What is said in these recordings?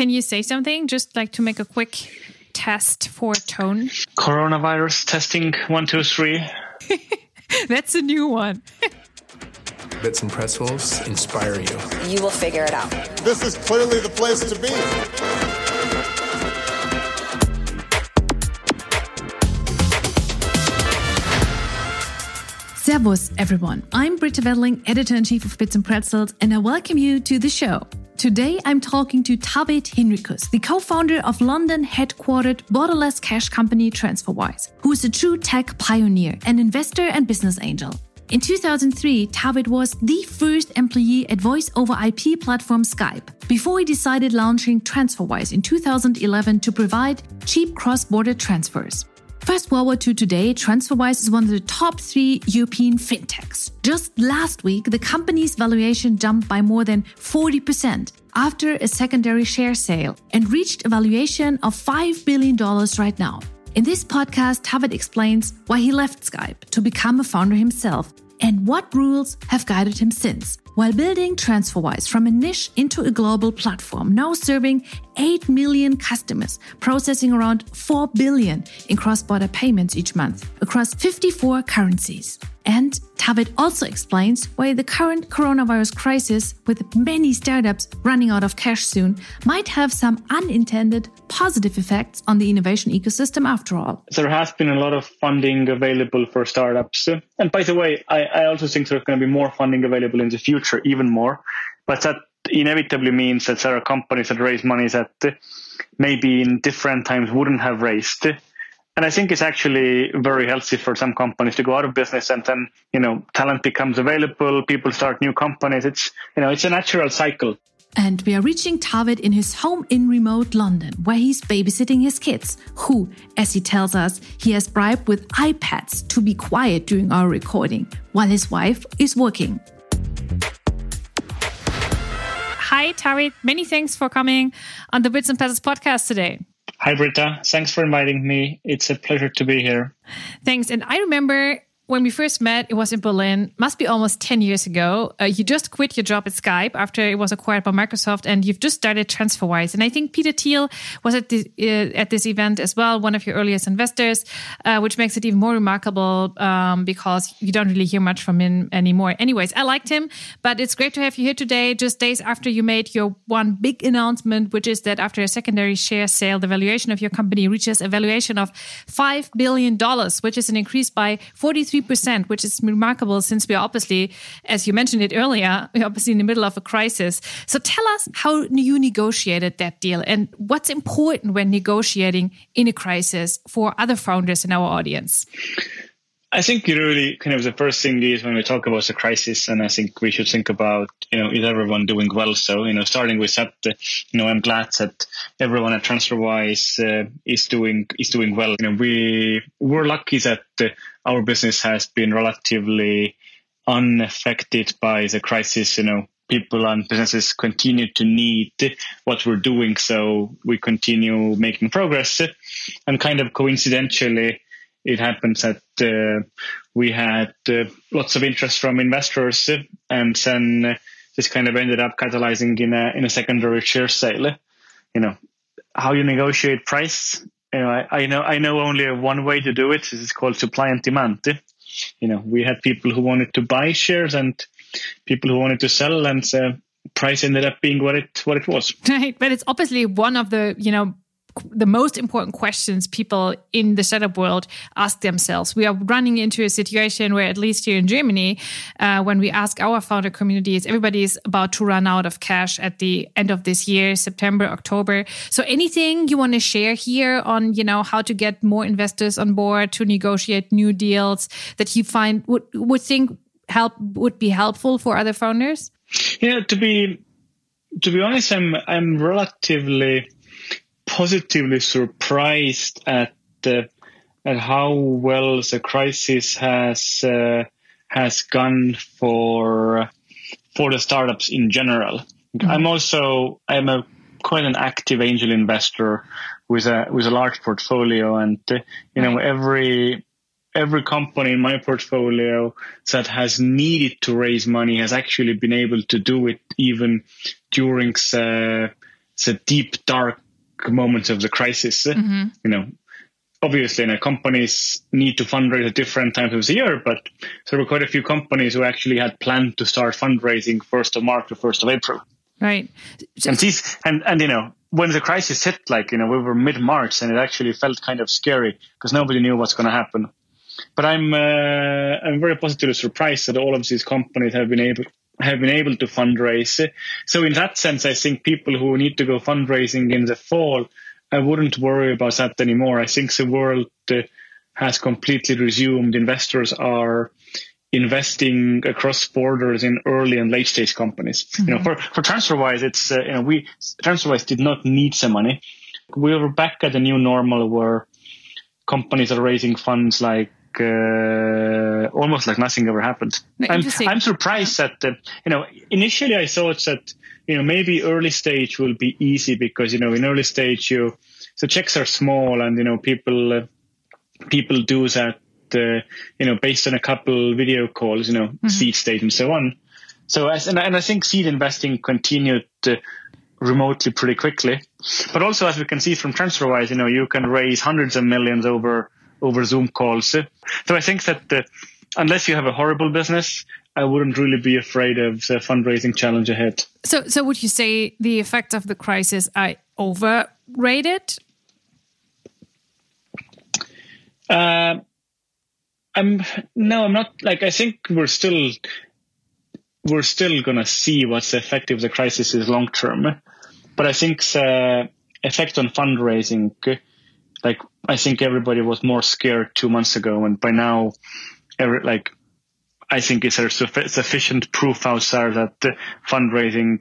can you say something just like to make a quick test for tone? Coronavirus testing one, two, three. That's a new one. Bits and pretzels inspire you. You will figure it out. This is clearly the place to be. Servus, everyone. I'm Britta Weddeling, editor in chief of Bits and Pretzels, and I welcome you to the show. Today, I'm talking to Taavet Hinrikus, the co founder of London headquartered borderless cash company TransferWise, who is a true tech pioneer, an investor, and business angel. In 2003, Taavet was the first employee at voice over IP platform Skype before he decided launching TransferWise in 2011 to provide cheap cross border transfers. Fast forward to today, TransferWise is one of the top three European fintechs. Just last week, the company's valuation jumped by more than 40% after a secondary share sale and reached a valuation of $5 billion right now. In this podcast, Taavet explains why he left Skype to become a founder himself and what rules have guided him since. While building TransferWise from a niche into a global platform, now serving 8 million customers, processing around 4 billion in cross-border payments each month across 54 currencies. And Taavet also explains why the current coronavirus crisis, with many startups running out of cash soon, might have some unintended positive effects on the innovation ecosystem after all. There has been a lot of funding available for startups. And by the way, I, I also think there's going to be more funding available in the future, even more. But that inevitably means that there are companies that raise money that maybe in different times wouldn't have raised. And I think it's actually very healthy for some companies to go out of business and then, you know, talent becomes available, people start new companies. It's, you know, it's a natural cycle. And we are reaching Taavet in his home in remote London, where he's babysitting his kids, who, as he tells us, he has bribed with iPads to be quiet during our recording, while his wife is working. Hi, Taavet. Many thanks for coming on the Bits and Pretzels podcast today. Hi, Britta. Thanks for inviting me. It's a pleasure to be here. Thanks. And I remember when we first met, it was in Berlin, must be almost 10 years ago. Uh, you just quit your job at Skype after it was acquired by Microsoft and you've just started TransferWise. And I think Peter Thiel was at, the, uh, at this event as well, one of your earliest investors, uh, which makes it even more remarkable um, because you don't really hear much from him anymore. Anyways, I liked him, but it's great to have you here today, just days after you made your one big announcement, which is that after a secondary share sale, the valuation of your company reaches a valuation of $5 billion, which is an increase by 43 percent which is remarkable since we're obviously, as you mentioned it earlier, we're obviously in the middle of a crisis. So tell us how you negotiated that deal and what's important when negotiating in a crisis for other founders in our audience. I think really kind of the first thing is when we talk about the crisis, and I think we should think about, you know, is everyone doing well? So, you know, starting with that, you know, I'm glad that everyone at TransferWise uh, is doing is doing well. You know, we we're lucky that uh, our business has been relatively unaffected by the crisis. You know, people and businesses continue to need what we're doing, so we continue making progress, and kind of coincidentally it happens that uh, we had uh, lots of interest from investors and then uh, this kind of ended up catalyzing in a in a secondary share sale you know how you negotiate price you know I, I know i know only one way to do it is called supply and demand you know we had people who wanted to buy shares and people who wanted to sell and uh, price ended up being what it what it was. Right but it's obviously one of the you know the most important questions people in the startup world ask themselves. We are running into a situation where, at least here in Germany, uh, when we ask our founder communities, everybody is about to run out of cash at the end of this year, September, October. So, anything you want to share here on, you know, how to get more investors on board to negotiate new deals that you find would would think help would be helpful for other founders? Yeah, to be to be honest, I'm I'm relatively positively surprised at the at how well the crisis has uh, has gone for for the startups in general. Mm-hmm. I'm also I'm a quite an active angel investor with a with a large portfolio, and uh, you know every every company in my portfolio that has needed to raise money has actually been able to do it even during the the deep dark moments of the crisis. Mm-hmm. You know, obviously, you know, companies need to fundraise at different times of the year, but there were quite a few companies who actually had planned to start fundraising first of March or first of April. Right. And these, and and you know, when the crisis hit, like you know, we were mid March, and it actually felt kind of scary because nobody knew what's going to happen. But I'm uh, I'm very positively surprised that all of these companies have been able have been able to fundraise. So in that sense, I think people who need to go fundraising in the fall, I wouldn't worry about that anymore. I think the world uh, has completely resumed. Investors are investing across borders in early and late stage companies. Mm-hmm. You know, for, for TransferWise, it's, uh, you know, we, TransferWise did not need some money. We were back at the new normal where companies are raising funds like, uh, almost like nothing ever happened. I'm, I'm surprised that, uh, you know, initially I thought that, you know, maybe early stage will be easy because, you know, in early stage, you, the checks are small and, you know, people, uh, people do that uh, you know, based on a couple video calls, you know, mm-hmm. seed state and so on. So, as, and, and I think seed investing continued uh, remotely pretty quickly. But also, as we can see from TransferWise, you know, you can raise hundreds of millions over over Zoom calls. So I think that uh, unless you have a horrible business, I wouldn't really be afraid of the fundraising challenge ahead. So, so would you say the effects of the crisis are overrated? Uh, I'm no, I'm not. Like I think we're still we're still gonna see what's the effect of the crisis is long term, but I think the effect on fundraising, like I think everybody was more scared two months ago, and by now, every, like I think it's a sufficient proof out there that fundraising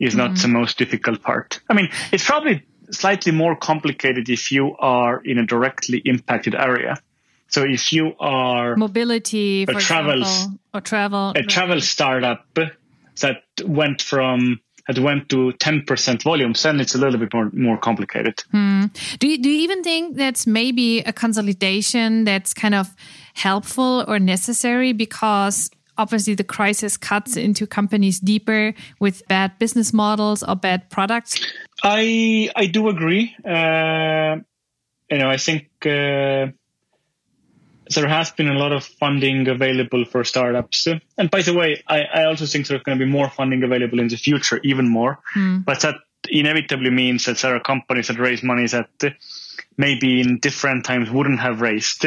is not mm-hmm. the most difficult part. I mean, it's probably slightly more complicated if you are in a directly impacted area so if you are mobility, a travel example, or travel, a travel startup that went from that went to 10% volumes, then it's a little bit more, more complicated. Hmm. Do, you, do you even think that's maybe a consolidation that's kind of helpful or necessary because obviously the crisis cuts into companies deeper with bad business models or bad products? I, I do agree. Uh, you know, I think, uh, there has been a lot of funding available for startups. And by the way, I, I also think there's going to be more funding available in the future, even more. Mm. But that inevitably means that there are companies that raise money that maybe in different times wouldn't have raised.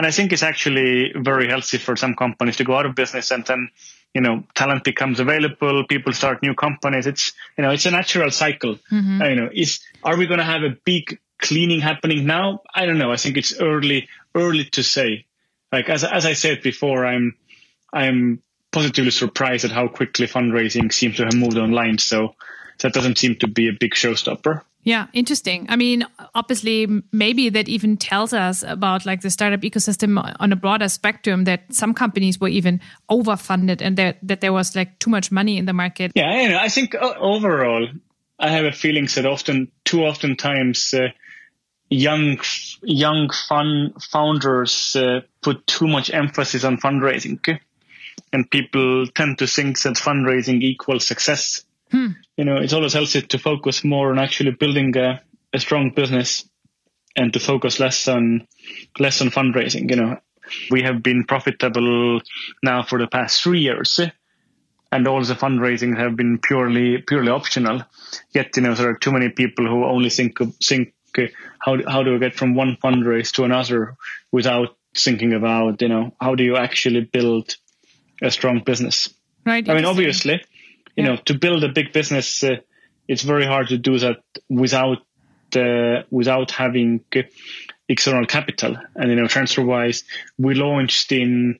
And I think it's actually very healthy for some companies to go out of business and then, you know, talent becomes available, people start new companies. It's, you know, it's a natural cycle. Mm-hmm. You know, is, are we going to have a big cleaning happening now? I don't know. I think it's early early to say. Like as as I said before, I'm I'm positively surprised at how quickly fundraising seems to have moved online. So that doesn't seem to be a big showstopper. Yeah, interesting. I mean, obviously, maybe that even tells us about like the startup ecosystem on a broader spectrum that some companies were even overfunded and that, that there was like too much money in the market. Yeah, I, I think uh, overall, I have a feeling that often, too often times, uh, young young fun founders uh, put too much emphasis on fundraising and people tend to think that fundraising equals success hmm. you know it's always healthy to focus more on actually building a, a strong business and to focus less on less on fundraising you know we have been profitable now for the past three years and all the fundraising have been purely purely optional yet you know there are too many people who only think think how how do I get from one fundraise to another without thinking about you know how do you actually build a strong business? Right. I mean, obviously, you know, to build a big business, uh, it's very hard to do that without uh, without having external capital. And you know, TransferWise, we launched in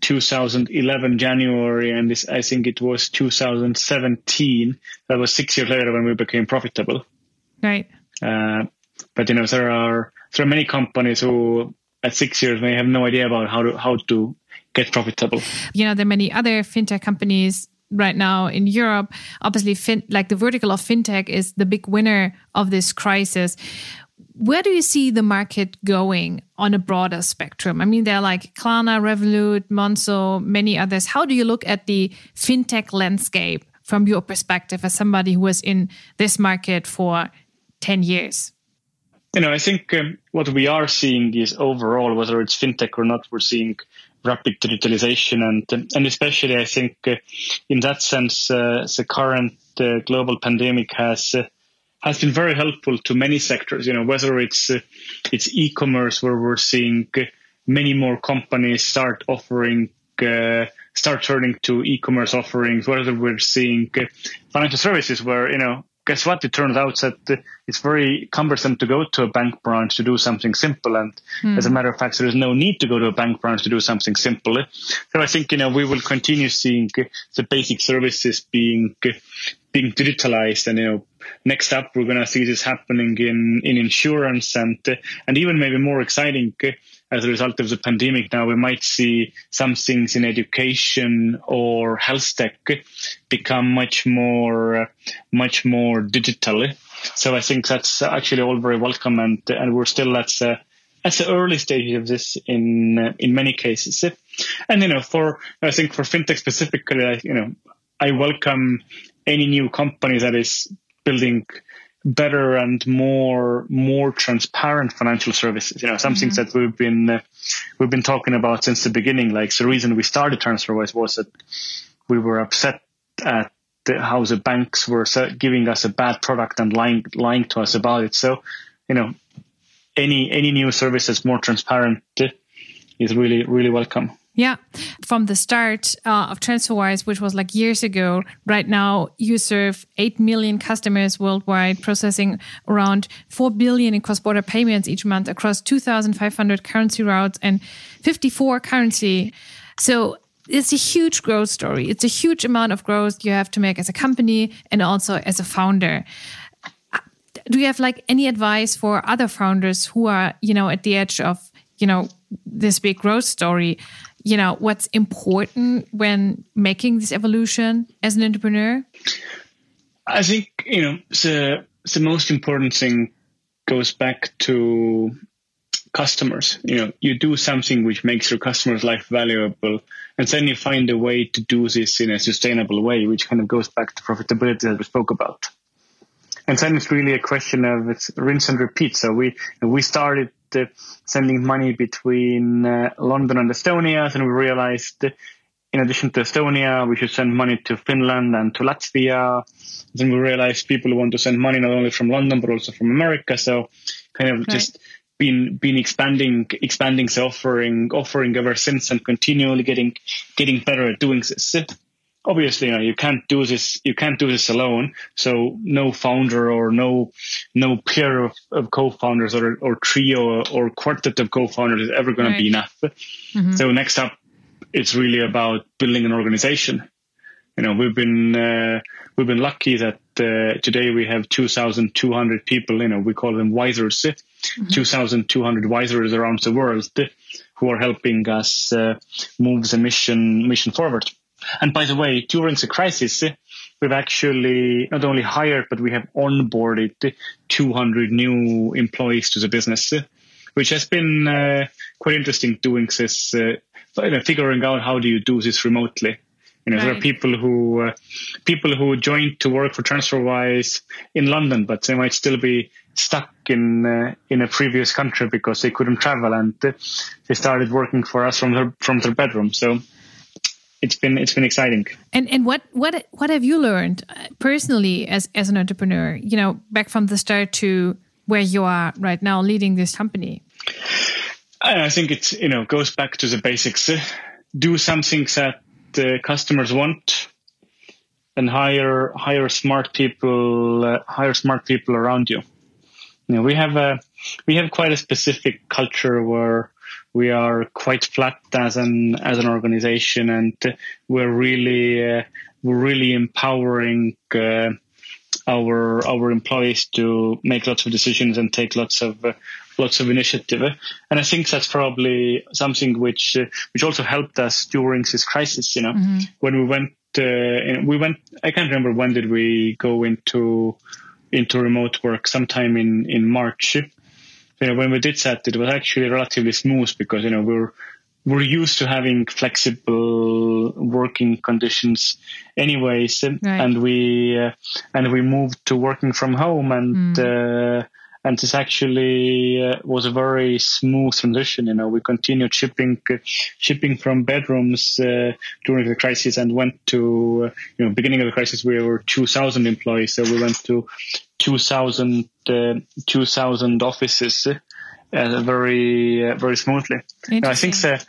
2011 January, and this I think it was 2017. That was six years later when we became profitable. Right. Uh, but you know, there are there are many companies who at six years may have no idea about how to how to get profitable. You know, there are many other fintech companies right now in Europe. Obviously, fin- like the vertical of fintech is the big winner of this crisis. Where do you see the market going on a broader spectrum? I mean, there are like Klarna, Revolut, Monzo, many others. How do you look at the fintech landscape from your perspective as somebody who was in this market for 10 years? You know, I think um, what we are seeing is overall, whether it's fintech or not, we're seeing rapid digitalization, and and especially I think uh, in that sense, uh, the current uh, global pandemic has uh, has been very helpful to many sectors. You know, whether it's uh, it's e-commerce where we're seeing many more companies start offering start turning to e-commerce offerings, whether we're seeing financial services where you know guess what? It turns out that it's very cumbersome to go to a bank branch to do something simple. And mm. as a matter of fact, there is no need to go to a bank branch to do something simple. So I think, you know, we will continue seeing the basic services being, being digitalized. And, you know, next up, we're going to see this happening in, in insurance and, and even maybe more exciting as a result of the pandemic now we might see some things in education or health tech become much more uh, much more digital. So i think that's actually all very welcome and and we're still at the at the early stage of this in uh, in many cases. And you know for i think for fintech specifically you know i welcome any new company that is building better and more more transparent financial services. You know, something mm-hmm. that we've been uh, we've been talking about since the beginning. Like the reason we started TransferWise was that we were upset at the, how the banks were giving us a bad product and lying lying to us about it. So, you know, any any new service that's more transparent is really really welcome. Yeah. From the start uh, of TransferWise, which was like years ago, right now you serve 8 million customers worldwide, processing around 4 billion in cross border payments each month across 2,500 currency routes and 54 currency. So it's a huge growth story. It's a huge amount of growth you have to make as a company and also as a founder. Do you have like any advice for other founders who are, you know, at the edge of, you know, this big growth story? You know what's important when making this evolution as an entrepreneur? I think you know the the most important thing goes back to customers. You know you do something which makes your customers life valuable and then you find a way to do this in a sustainable way which kind of goes back to profitability that we spoke about. And then it's really a question of it's rinse and repeat. So we we started sending money between uh, London and Estonia. And we realized, in addition to Estonia, we should send money to Finland and to Latvia. Then we realized people want to send money not only from London but also from America. So, kind of right. just been been expanding expanding the offering offering ever since and continually getting getting better at doing this obviously you know you can't do this you can't do this alone so no founder or no no pair of, of co-founders or or trio or quartet of co-founders is ever going right. to be enough mm-hmm. so next up it's really about building an organization you know we've been uh, we've been lucky that uh, today we have 2200 people you know we call them wisers mm-hmm. 2200 wisers around the world who are helping us uh, move the mission mission forward and by the way, during the crisis, we've actually not only hired, but we have onboarded 200 new employees to the business, which has been uh, quite interesting doing this, uh, you know figuring out how do you do this remotely. You know, right. there are people who uh, people who joined to work for TransferWise in London, but they might still be stuck in uh, in a previous country because they couldn't travel, and uh, they started working for us from their from their bedroom. So it's been it's been exciting. And and what what what have you learned uh, personally as as an entrepreneur? You know, back from the start to where you are right now, leading this company. I think it's you know goes back to the basics. Do something that the customers want, and hire hire smart people uh, hire smart people around you. You know, we have a we have quite a specific culture where we are quite flat as an as an organization, and we're really uh, we're really empowering uh, our our employees to make lots of decisions and take lots of uh, lots of initiative. And I think that's probably something which uh, which also helped us during this crisis. You know, mm-hmm. when we went uh, we went I can't remember when did we go into into remote work sometime in in March you know, when we did that, it was actually relatively smooth because, you know, we were, we're used to having flexible working conditions anyways Right. and we uh, and we moved to working from home and Mm. uh, and this actually uh, was a very smooth transition you know we continued shipping uh, shipping from bedrooms uh, during the crisis and went to uh, you know beginning of the crisis we were 2000 employees so we went to 2000 uh, 2000 offices uh, very uh, very smoothly and I think the,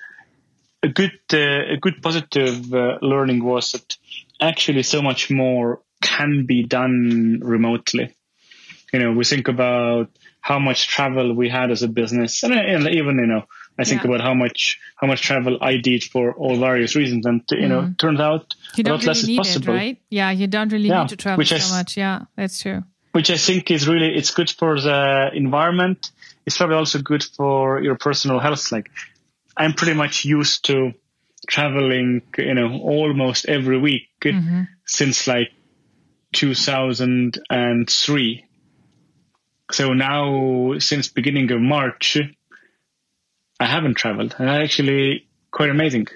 a good uh, a good positive uh, learning was that actually so much more can be done remotely. You know, we think about how much travel we had as a business, and, and even you know, I think Yeah. about how much how much travel I did for all various reasons, and you know, turns out Mm-hmm. You a don't lot less really is need possible. it, right? Yeah, you don't really Yeah, need to travel which so is- much. Yeah, that's true. Which I think is really it's good for the environment. It's probably also good for your personal health. Like I'm pretty much used to traveling, you know, almost every week mm-hmm. since like 2003. So now, since beginning of March, I haven't traveled, and actually quite amazing.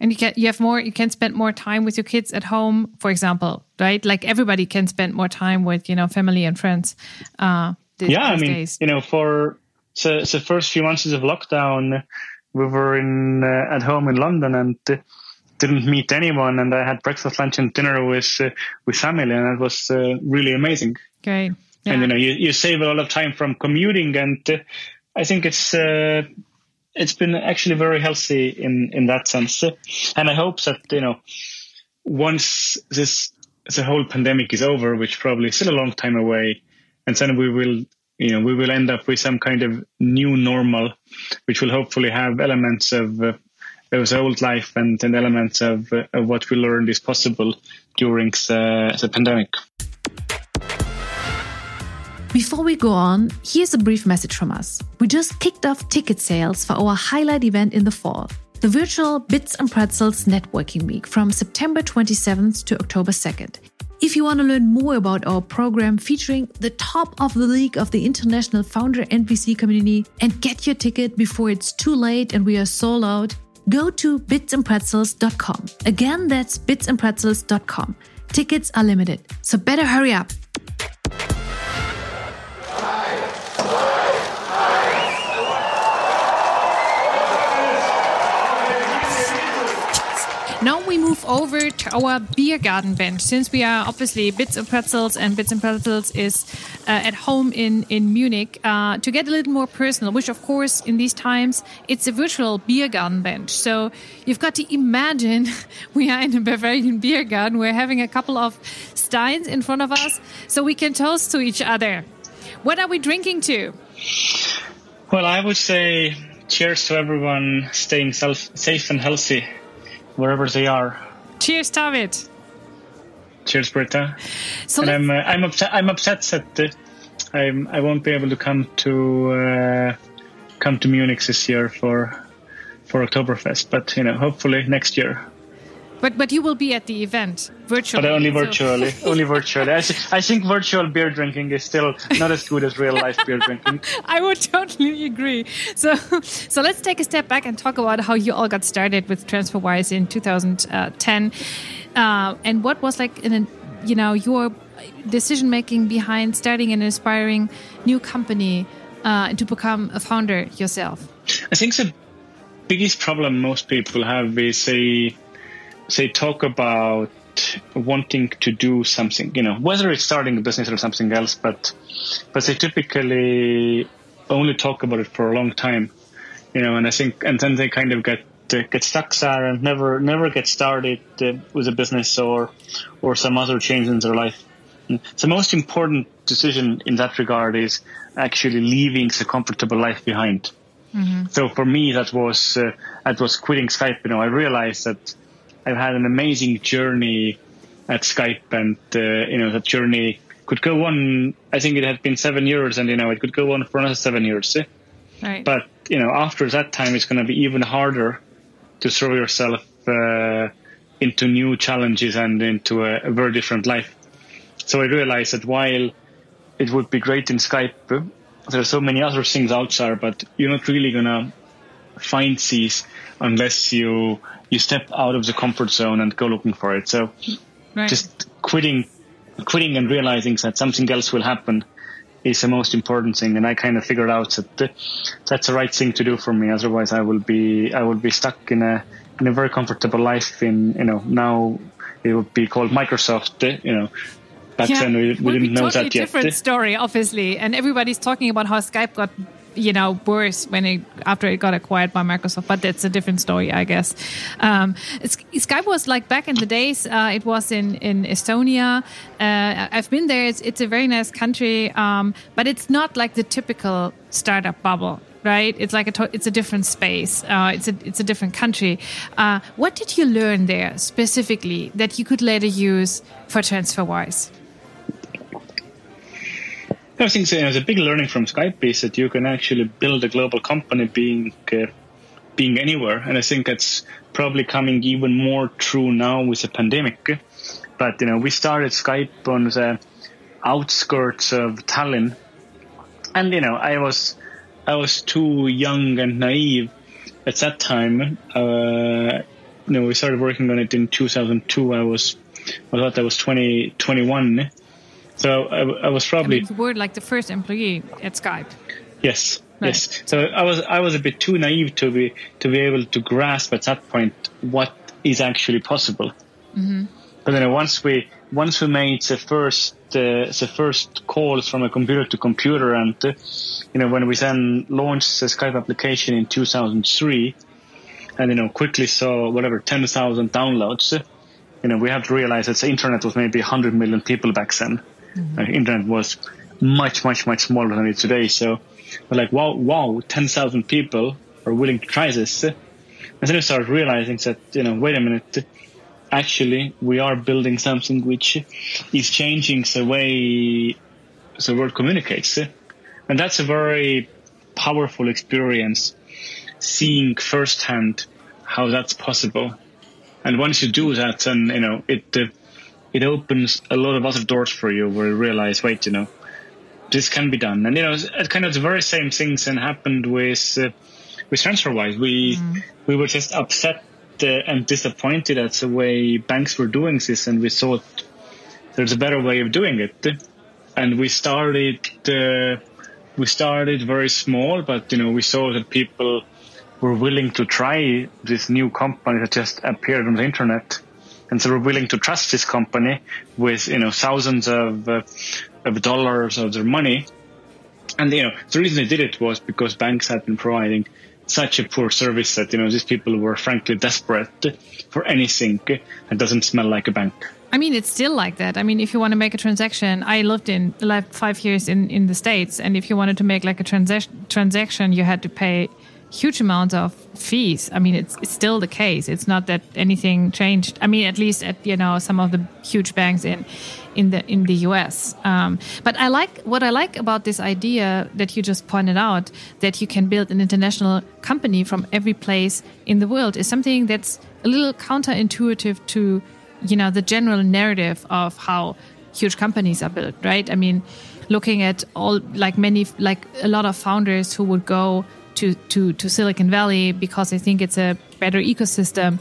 And you can you have more you can spend more time with your kids at home, for example, right? Like everybody can spend more time with, you know, family and friends. Uh these, yeah, I mean, days. you know, for the, the first few months of lockdown, we were in uh, at home in London and uh, didn't meet anyone, and I had breakfast, lunch, and dinner with uh, with family, and it was uh, really amazing. Great. Yeah. And you know, you, you save a lot of time from commuting, and uh, I think it's uh, it's been actually very healthy in in that sense. And I hope that you know, once this the whole pandemic is over, which probably is still a long time away, and then we will you know we will end up with some kind of new normal, which will hopefully have elements of uh, old life and, and elements of, uh, of what we learned is possible during the, the pandemic. Before we go on, here's a brief message from us. We just kicked off ticket sales for our highlight event in the fall, the virtual Bits and Pretzels Networking Week from September 27th to October 2nd. If you want to learn more about our program featuring the top of the league of the international founder NPC community and get your ticket before it's too late and we are sold out, go to bitsandpretzels.com. Again, that's bitsandpretzels.com. Tickets are limited, so better hurry up. Now we move over to our beer garden bench. Since we are obviously Bits and Pretzels, and Bits and Pretzels is uh, at home in in Munich. Uh, to get a little more personal, which of course in these times it's a virtual beer garden bench. So you've got to imagine we are in a Bavarian beer garden. We're having a couple of steins in front of us, so we can toast to each other. What are we drinking to? Well, I would say cheers to everyone staying self, safe and healthy wherever they are. Cheers, Taavet. Cheers, Britta. So and I'm uh, I'm upset I'm upset that uh, I'm I won't be able to come to uh, come to Munich this year for for Oktoberfest, but you know hopefully next year. but but you will be at the event virtually. But only so- virtually, only virtually. I, thi- I think virtual beer drinking is still not as good as real life beer drinking. I would totally agree. So, so let's take a step back and talk about how you all got started with TransferWise in 2010, uh, and what was like, in a, you know, your decision making behind starting an inspiring new company uh, to become a founder yourself. I think the biggest problem most people have is they they talk about wanting to do something, you know, whether it's starting a business or something else, but but they typically only talk about it for a long time, you know, and I think and then they kind of get uh, get stuck there and never never get started uh, with a business or or some other change in their life. The most important decision in that regard is actually leaving the comfortable life behind. So for me, that was uh, that was quitting Skype. You know, I realized that I've had an amazing journey at Skype, and uh, you know that journey could go on. I think it had been seven years, and you know it could go on for another seven years. eh? Right. But you know, after that time, it's going to be even harder to throw yourself uh, into new challenges and into a, a very different life. So I realized that while it would be great in Skype, uh, there are so many other things out there, but you're not really gonna find these unless you you step out of the comfort zone and go looking for it. So right. just quitting quitting and realizing that something else will happen is the most important thing. And I kind of figured out that that's the right thing to do for me. Otherwise, I will be I will be stuck in a in a very comfortable life. In you know now it would be called Microsoft. Eh, you know. Back yeah, then we, we didn't know totally that yet. different eh. story, obviously, and everybody's talking about how Skype got you know worse when it after it got acquired by Microsoft. But that's a different story, I guess. Um, Skype was like back in the days. Uh, it was in in Estonia. Uh, I've been there. It's, it's a very nice country, um, but it's not like the typical startup bubble right? It's like a it's a different space. Uh, it's a it's a different country. Uh, what did you learn there specifically that you could later use for TransferWise? I think you know, the big learning from Skype is that you can actually build a global company being uh, being anywhere, and I think that's probably coming even more true now with the pandemic. But you know, we started Skype on the outskirts of Tallinn, and you know, I was I was too young and naive at that time. Uh, you know, we started working on it in 2002. I was I thought I was 20, 21 so I, I was probably I mean, you were like the first employee at Skype. Yes, right. yes. So I was I was a bit too naive to be to be able to grasp at that point what is actually possible. Mm-hmm. But then once we once we made the first uh, the first calls from a computer to computer, and uh, you know when we then launched the Skype application in 2003, and you know quickly saw whatever 10,000 downloads. You know we have to realize that the internet was maybe 100 million people back then. Mm-hmm. Internet was much, much, much smaller than it is today. So we're like, wow, wow, 10,000 people are willing to try this. And then we started realizing that, you know, wait a minute, actually we are building something which is changing the way the world communicates. And that's a very powerful experience, seeing firsthand how that's possible. And once you do that, then, you know, it, uh, it opens a lot of other doors for you where you realize, wait, you know, this can be done. And you know, it's kind of the very same things that happened with uh, with TransferWise. We mm. we were just upset uh, and disappointed at the way banks were doing this, and we thought there's a better way of doing it. And we started uh, we started very small, but you know, we saw that people were willing to try this new company that just appeared on the internet and so we're willing to trust this company with you know thousands of uh, of dollars of their money. And you know the reason they did it was because banks had been providing such a poor service that you know these people were frankly desperate for anything that doesn't smell like a bank. I mean, it's still like that. I mean, if you want to make a transaction, I lived in like five years in in the states, and if you wanted to make like a transaction transaction, you had to pay huge amounts of fees. I mean, it's, it's still the case. It's not that anything changed. I mean, at least at you know some of the huge banks in in the in the U.S. Um, but I like what I like about this idea that you just pointed out that you can build an international company from every place in the world is something that's a little counterintuitive to you know the general narrative of how huge companies are built, right? I mean, looking at all like many like a lot of founders who would go to, to, to Silicon Valley because I think it's a better ecosystem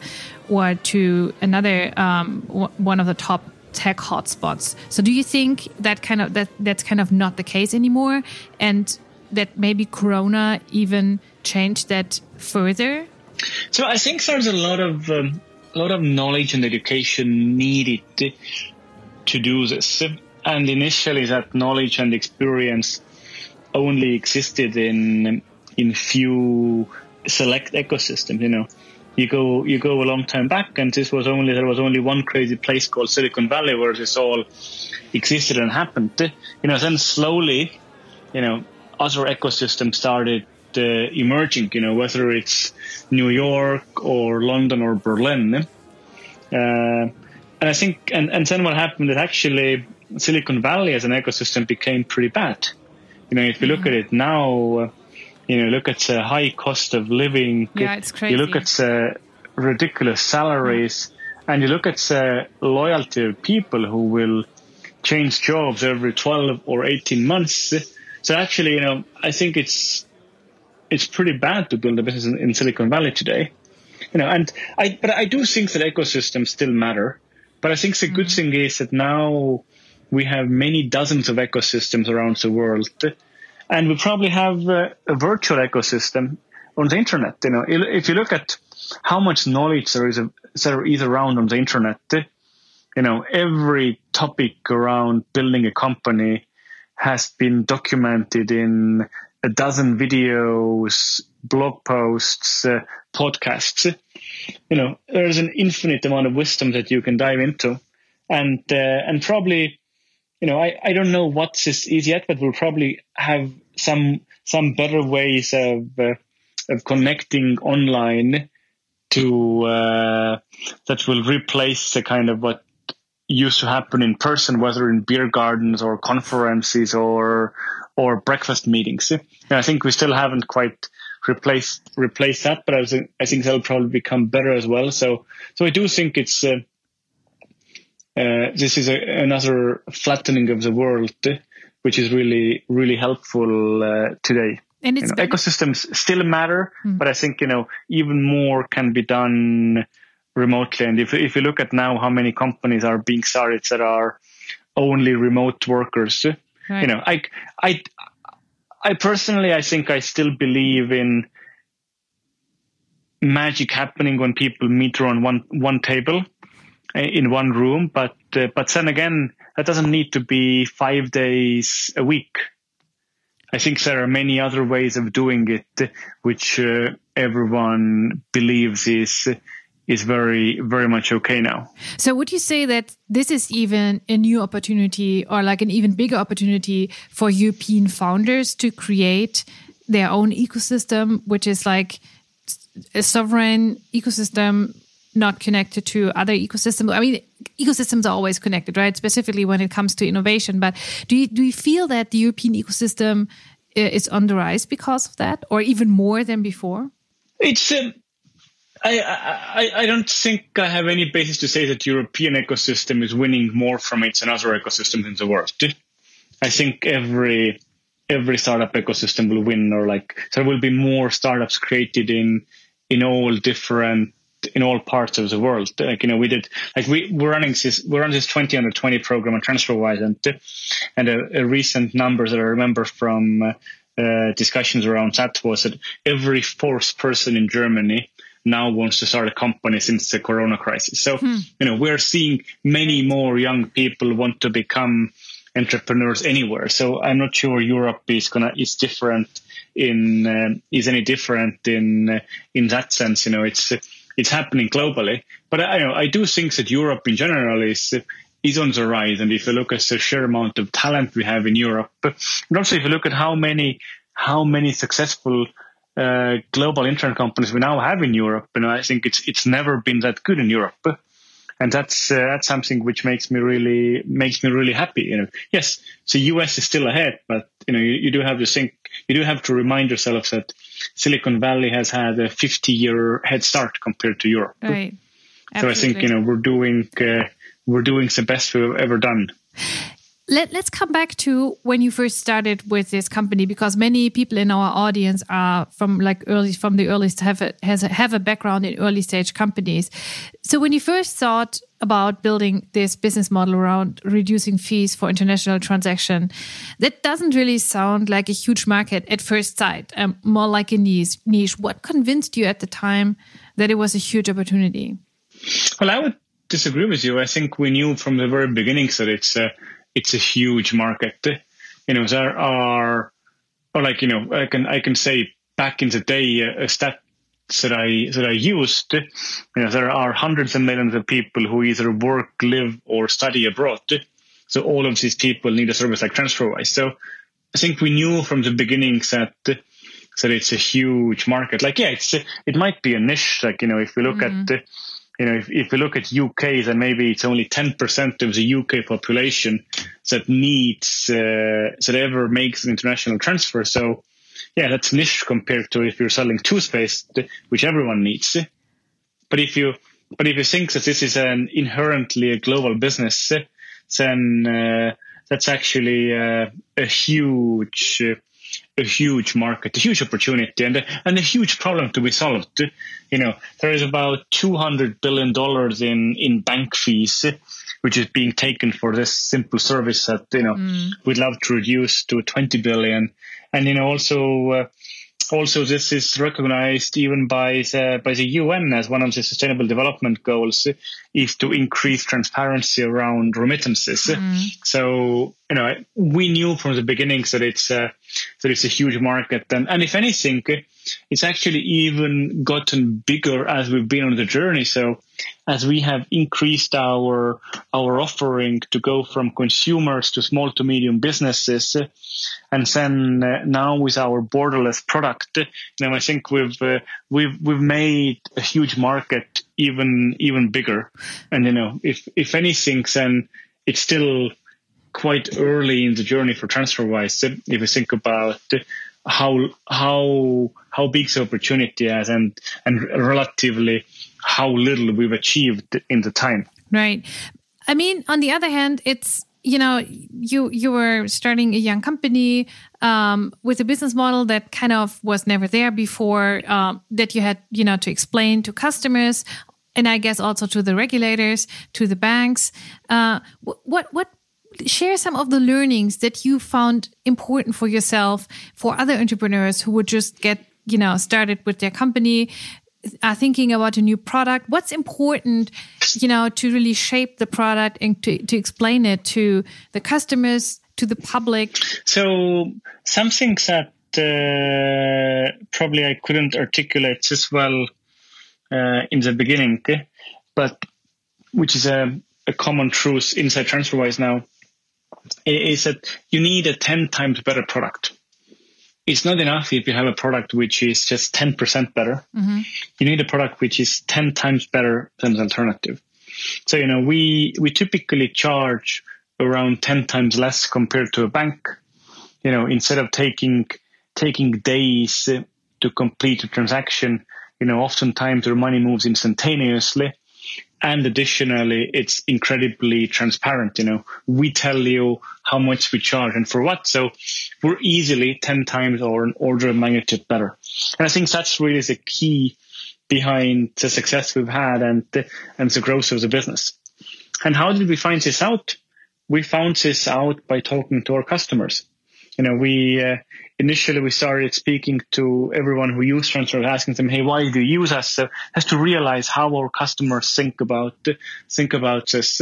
or to another um, one of the top tech hotspots. So do you think that kind of that that's kind of not the case anymore and that maybe corona even changed that further? So I think there's a lot of um, a lot of knowledge and education needed to, to do this. And initially that knowledge and experience only existed in in few select ecosystems. You know, you go you go a long time back, and this was only there was only one crazy place called Silicon Valley where this all existed and happened. You know, then slowly, you know, other ecosystems started uh, emerging. You know, whether it's New York or London or Berlin. Uh, and I think, and, and then what happened is actually Silicon Valley as an ecosystem became pretty bad. You know, if you look mm-hmm. at it now, uh, you know, look at the high cost of living. Yeah, it's crazy. You look at the ridiculous salaries, mm. and you look at the loyalty of people who will change jobs every 12 or 18 months. So actually, you know, I think it's it's pretty bad to build a business in, in Silicon Valley today. You know, and I but I do think that ecosystems still matter. But I think the good thing is that now we have many dozens of ecosystems around the world, and we probably have uh, a virtual ecosystem on the internet. You know, if you look at how much knowledge there is, there is around on the internet, you know, every topic around building a company has been documented in a dozen videos, blog posts, uh, podcasts. You know, there's an infinite amount of wisdom that you can dive into, and uh, and probably, you know, I, I don't know what this is yet, but we'll probably have some some better ways of uh, of connecting online to uh, that will replace the kind of what used to happen in person, whether in beer gardens or conferences or or breakfast meetings. And I think we still haven't quite replaced replaced that, but I, was, I think that'll probably become better as well. So so I do think it's uh, uh, this is a, another flattening of the world, which is really really helpful uh, today. And it's you know, ecosystems still matter, mm. but I think you know even more can be done remotely. And if if you look at now how many companies are being started that are only remote workers, right. you know, I I I personally I think I still believe in magic happening when people meet around one one table eh, in one room. But uh, but then again, that doesn't need to be five days a week. I think there are many other ways of doing it, which uh, everyone believes is is very very much okay now. So would you say that this is even a new opportunity or like an even bigger opportunity for European founders to create their own ecosystem which is like a sovereign ecosystem not connected to other ecosystems. I mean, ecosystems are always connected, right? Specifically when it comes to innovation. But do you, do you feel that the European ecosystem uh, is on the rise because of that, or even more than before? It's. Um, I, I, I don't think I have any basis to say that European ecosystem is winning more from it than other ecosystems in the world. I think every every startup ecosystem will win, or like there will be more startups created in in all different in all parts of the world. Like you know, we did like we we're running this we're running this twenty under twenty program on TransferWise, and and a, a recent number that I remember from uh, uh, discussions around that was that every fourth person in Germany now wants to start a company since the Corona crisis. So hmm. you know, we're seeing many more young people want to become entrepreneurs anywhere. So I'm not sure Europe is gonna is different in uh, is any different in uh, in that sense. You know, it's it's happening globally. But I, you know, I do think that Europe in general is is on the rise. And if you look at the sheer amount of talent we have in Europe, and also if you look at how many how many successful uh, global internet companies we now have in Europe, you know, I think it's it's never been that good in Europe and that's uh, that's something which makes me really makes me really happy. You know, yes, the US is still ahead, but you know, you, you do have to think, you do have to remind yourself that Silicon Valley has had a 50 year head start compared to Europe. Right. Absolutely. So I think you know we're doing uh, we're doing the best we've ever done. Let, us come back to when you first started with this company because many people in our audience are from like early from the earliest have a, has a, have a background in early stage companies. So when you first thought about building this business model around reducing fees for international transaction, that doesn't really sound like a huge market at first sight, um, more like a niche. Niche. What convinced you at the time that it was a huge opportunity? Well, I would disagree with you. I think we knew from the very beginning that it's a it's a huge market. You know, there are, or like you know, I can I can say back in the day, uh, a stat that I that I used, you know, there are hundreds of millions of people who either work, live, or study abroad. So all of these people need a service like TransferWise. So I think we knew from the beginning that that it's a huge market. Like, yeah, it's it might be a niche. Like, you know, if we look mm-hmm. at you know, if, if you look at UK, then maybe it's only 10% of the UK population that needs, uh, that ever makes an international transfer. So, yeah, that's niche compared to if you're selling toothpaste, which everyone needs. But if you, but if you think that this is an inherently a global business, then uh, that's actually uh, a huge, a huge market, a huge opportunity, and a, and a huge problem to be solved. You know, there is about two hundred billion dollars in in bank fees, which is being taken for this simple service that you know mm. we'd love to reduce to twenty billion, and you know also. Uh, also this is recognized even by the, by the UN as one of the sustainable development goals is to increase transparency around remittances. Mm. So, you know, we knew from the beginnings that it's a, that it's a huge market. And, and if anything, it's actually even gotten bigger as we've been on the journey. So as we have increased our our offering to go from consumers to small to medium businesses, and then uh, now with our borderless product, you know, I think we've uh, we've we've made a huge market even even bigger. And you know, if if anything, then it's still quite early in the journey for TransferWise. If you think about how how how big the opportunity is and and relatively how little we've achieved in the time. Right. I mean, on the other hand, it's you know you you were starting a young company um, with a business model that kind of was never there before um, that you had you know to explain to customers and I guess also to the regulators, to the banks. Uh, what what share some of the learnings that you found important for yourself for other entrepreneurs who would just get you know started with their company are thinking about a new product. What's important you know to really shape the product and to, to explain it to the customers to the public? So some things that uh, probably i couldn't articulate as well uh, in the beginning but which is a, a common truth inside transferwise now is that you need a 10 times better product. It's not enough if you have a product which is just 10% better. Mm-hmm. You need a product which is 10 times better than the alternative. So, you know, we, we typically charge around 10 times less compared to a bank. You know, instead of taking, taking days to complete a transaction, you know, oftentimes their money moves instantaneously and additionally it's incredibly transparent you know. We tell you how much we charge and for what so we're easily 10 times or an order of magnitude better. And i think that's really the key behind the success we've had and the, and the growth of the business. And how did we find this out? We found this out by talking to our customers. You know we uh, initially we started speaking to everyone who used transfer, asking them, "Hey, why do you use us?" So has to realize how our customers think about think about this,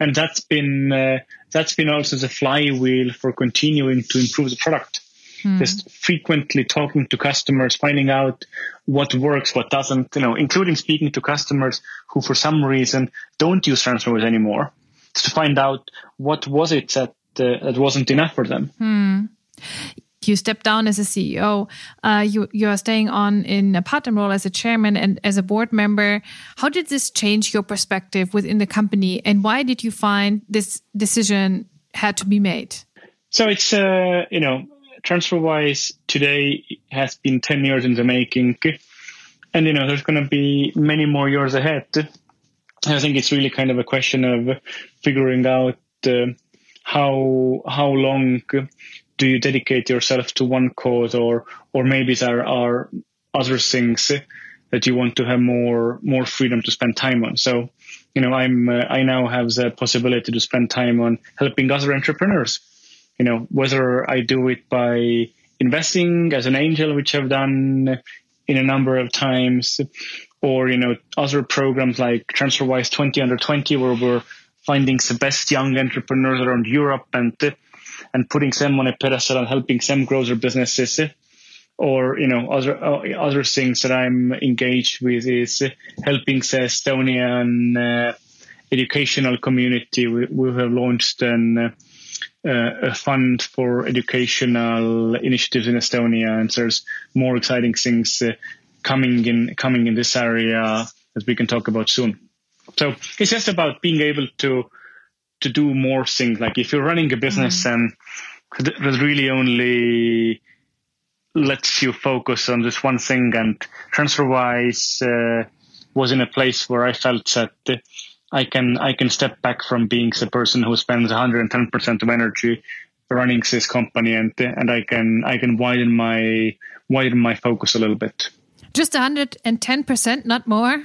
and that's been uh, that's been also the flywheel for continuing to improve the product. Mm. Just frequently talking to customers, finding out what works, what doesn't, you know, including speaking to customers who for some reason don't use transfers anymore, to find out what was it that uh, that wasn't enough for them. Mm you step down as a CEO, uh, you you are staying on in a part-time role as a chairman and as a board member. How did this change your perspective within the company, and why did you find this decision had to be made? So it's uh, you know TransferWise today has been ten years in the making, and you know there's going to be many more years ahead. I think it's really kind of a question of figuring out uh, how how long do you dedicate yourself to one cause or or maybe there are other things that you want to have more more freedom to spend time on? So you know i'm uh, i now have the possibility to spend time on helping other entrepreneurs. You know whether i do it by investing as an angel which i've done in a number of times or you know other programs like transferwise 20 under 20 where we're finding the best young entrepreneurs around europe and and putting them on a pedestal and helping them grow their businesses or you know other uh, other things that I'm engaged with is helping the Estonian uh, educational community. We, we have launched an, uh, a fund for educational initiatives in Estonia, and there's more exciting things uh, coming in coming in this area that we can talk about soon. So it's just about being able to to do more things. Like if you're running a business mm. and that really only lets you focus on this one thing, and TransferWise uh, was in a place where I felt that I can I can step back from being the person who spends 110% of energy running this company, and and I can I can widen my widen my focus a little bit. Just 110%, not more.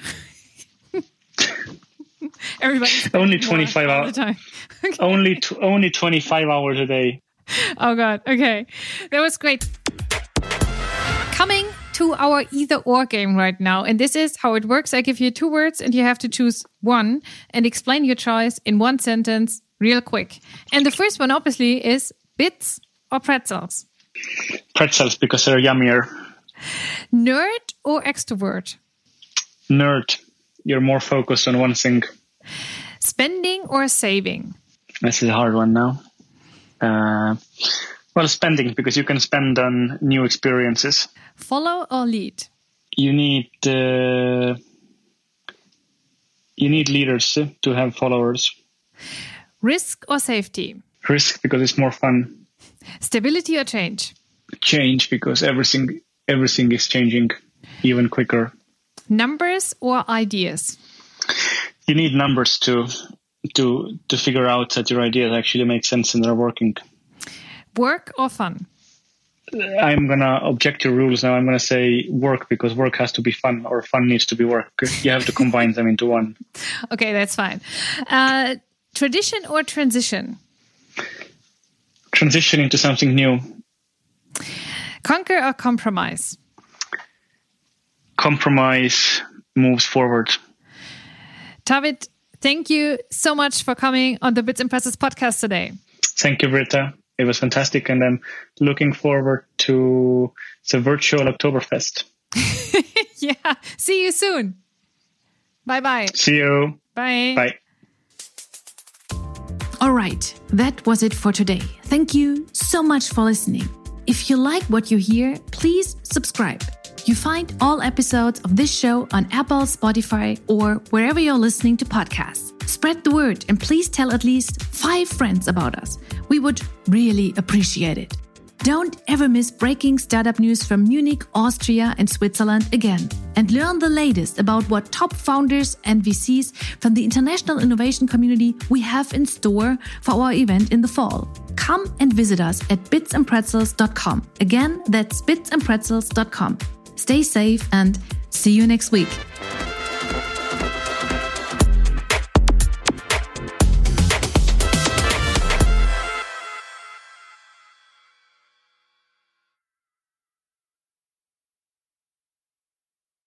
Everybody only 25 hours. Okay. Only only 25 hours a day. Oh god. Okay. That was great. Coming to our either or game right now. And this is how it works. I give you two words and you have to choose one and explain your choice in one sentence real quick. And the first one obviously is bits or pretzels. Pretzels because they're yummier. Nerd or extrovert? Nerd. You're more focused on one thing. Spending or saving? This is a hard one now. Uh, well, spending because you can spend on new experiences. Follow or lead? You need uh, you need leaders to have followers. Risk or safety? Risk because it's more fun. Stability or change? Change because everything everything is changing even quicker. Numbers or ideas? You need numbers to to to figure out that your ideas actually make sense and they're working. Work or fun? I'm gonna object to rules now. I'm gonna say work because work has to be fun, or fun needs to be work. You have to combine them into one. Okay, that's fine. Uh, tradition or transition? Transition into something new. Conquer or compromise? Compromise moves forward. Taavet, thank you so much for coming on the Bits and Pretzels podcast today. Thank you, Britta. It was fantastic, and I'm looking forward to the virtual Oktoberfest. yeah. See you soon. Bye bye. See you. Bye. Bye. All right, that was it for today. Thank you so much for listening. If you like what you hear, please subscribe. You find all episodes of this show on Apple, Spotify, or wherever you're listening to podcasts. Spread the word and please tell at least five friends about us. We would really appreciate it. Don't ever miss breaking startup news from Munich, Austria, and Switzerland again. And learn the latest about what top founders and VCs from the international innovation community we have in store for our event in the fall. Come and visit us at bitsandpretzels.com. Again, that's bitsandpretzels.com. Stay safe and see you next week.